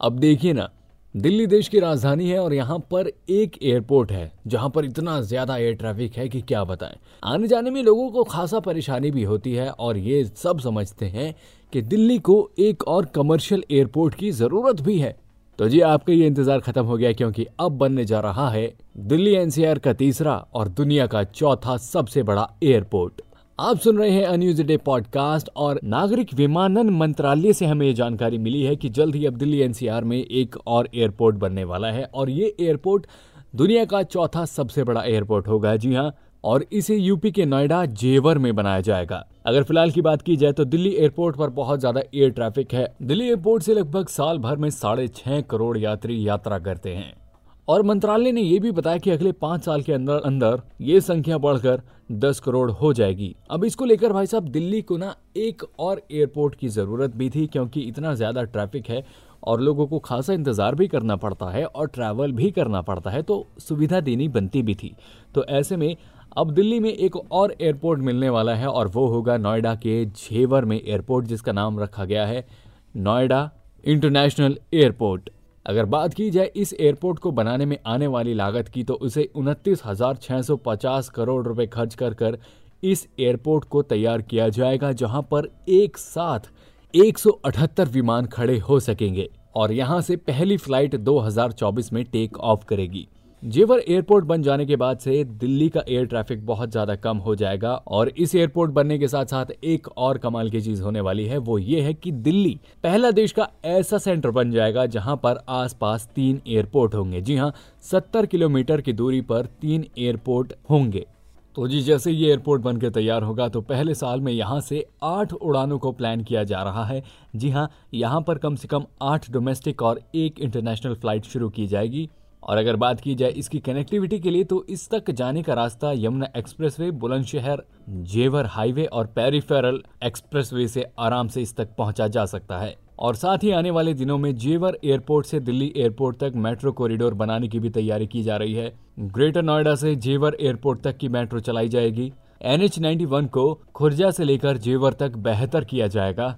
अब देखिए ना, दिल्ली देश की राजधानी है और यहाँ पर एक एयरपोर्ट है, जहाँ पर इतना ज़्यादा एयर ट्रैफ़िक है कि क्या बताएँ। आने जाने में लोगों को खासा परेशानी भी होती है और ये सब समझते हैं कि दिल्ली को एक और कमर्शियल एयरपोर्ट की ज़रूरत भी है। तो जी, आपका ये इंतज़ार खत्म हो गया क्योंकि अब बनने जा रहा है दिल्ली एनसीआर का तीसरा और दुनिया का चौथा सबसे बड़ा एयरपोर्ट आप सुन रहे हैं अन्यूज डे पॉडकास्ट और नागरिक विमानन मंत्रालय से हमें ये जानकारी मिली है कि जल्द ही अब दिल्ली एनसीआर में एक और एयरपोर्ट बनने वाला है और ये एयरपोर्ट दुनिया का चौथा सबसे बड़ा एयरपोर्ट होगा। जी हाँ और इसे यूपी के नोएडा जेवर में बनाया जाएगा। अगर फ़िलहाल की बात की जाए तो दिल्ली एयरपोर्ट पर बहुत ज़्यादा एयर ट्रैफ़िक है। दिल्ली एयरपोर्ट से लगभग साल भर में साढ़े छह करोड़ यात्री यात्रा करते हैं। और मंत्रालय ने यह भी बताया कि अगले पाँच साल के अंदर अंदर ये संख्या बढ़कर दस करोड़ हो जाएगी। अब इसको लेकर भाई साहब दिल्ली को ना एक और एयरपोर्ट की ज़रूरत भी थी क्योंकि इतना ज़्यादा ट्रैफ़िक है और लोगों को खासा इंतज़ार भी करना पड़ता है और ट्रैवल भी करना पड़ता है तो सुविधा देनी बनती भी थी। तो ऐसे में अब दिल्ली में एक और एयरपोर्ट मिलने वाला है और वो होगा नोएडा के झेवर में एयरपोर्ट जिसका नाम रखा गया है, नोएडा इंटरनेशनल एयरपोर्ट। अगर बात की जाए इस एयरपोर्ट को बनाने में आने वाली लागत की तो उसे उनतीस करोड़ रुपए खर्च कर कर इस एयरपोर्ट को तैयार किया जाएगा, जहाँ पर एक साथ 178 विमान खड़े हो सकेंगे और यहाँ से पहली फ़्लाइट 2024 में टेक ऑफ़ करेगी। जेवर एयरपोर्ट बन जाने के बाद से दिल्ली का एयर ट्रैफ़िक बहुत ज़्यादा कम हो जाएगा और इस एयरपोर्ट बनने के साथ साथ एक और कमाल की चीज़ होने वाली है, वो ये है कि दिल्ली पहला देश का ऐसा सेंटर बन जाएगा जहाँ पर आसपास तीन एयरपोर्ट होंगे। जी हाँ सत्तर किलोमीटर की दूरी पर तीन एयरपोर्ट होंगे। तो जी, जैसे ये एयरपोर्ट बनकर तैयार होगा तो पहले साल में यहाँ से आठ उड़ानों को प्लान किया जा रहा है। जी हाँ यहाँ पर कम से कम आठ डोमेस्टिक और एक इंटरनेशनल फ़्लाइट शुरू की जाएगी। और अगर बात की जाए इसकी कनेक्टिविटी के लिए तो इस तक जाने का रास्ता यमुना एक्सप्रेसवे बुलंदशहर, जेवर हाईवे और पेरिफेरल एक्सप्रेसवे से आराम से इस तक पहुँचा जा सकता है। और साथ ही आने वाले दिनों में जेवर एयरपोर्ट से दिल्ली एयरपोर्ट तक मेट्रो कॉरिडोर बनाने की भी तैयारी की जा रही है। ग्रेटर नोएडा से जेवर एयरपोर्ट तक की मेट्रो चलाई जाएगी। एन एच को खुर्जा से लेकर जेवर तक बेहतर किया जाएगा।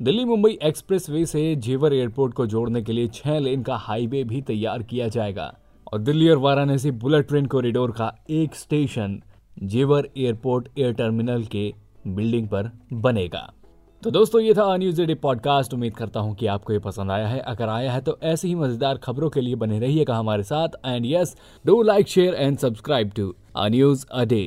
दिल्ली मुंबई एक्सप्रेसवे से जेवर एयरपोर्ट को जोड़ने के लिए छह लेन का हाईवे भी तैयार किया जाएगा और दिल्ली और वाराणसी बुलेट ट्रेन कॉरिडोर का एक station Jewar airport air terminal के बिल्डिंग पर बनेगा। तो दोस्तों, ये था न्यूज़ डे पॉडकास्ट उम्मीद करता हूँ कि आपको ये पसंद आया है। अगर आया है तो ऐसे ही मज़ेदार खबरों के लिए बने रहिएगा हमारे साथ। And yes do like share and subscribe to a news a day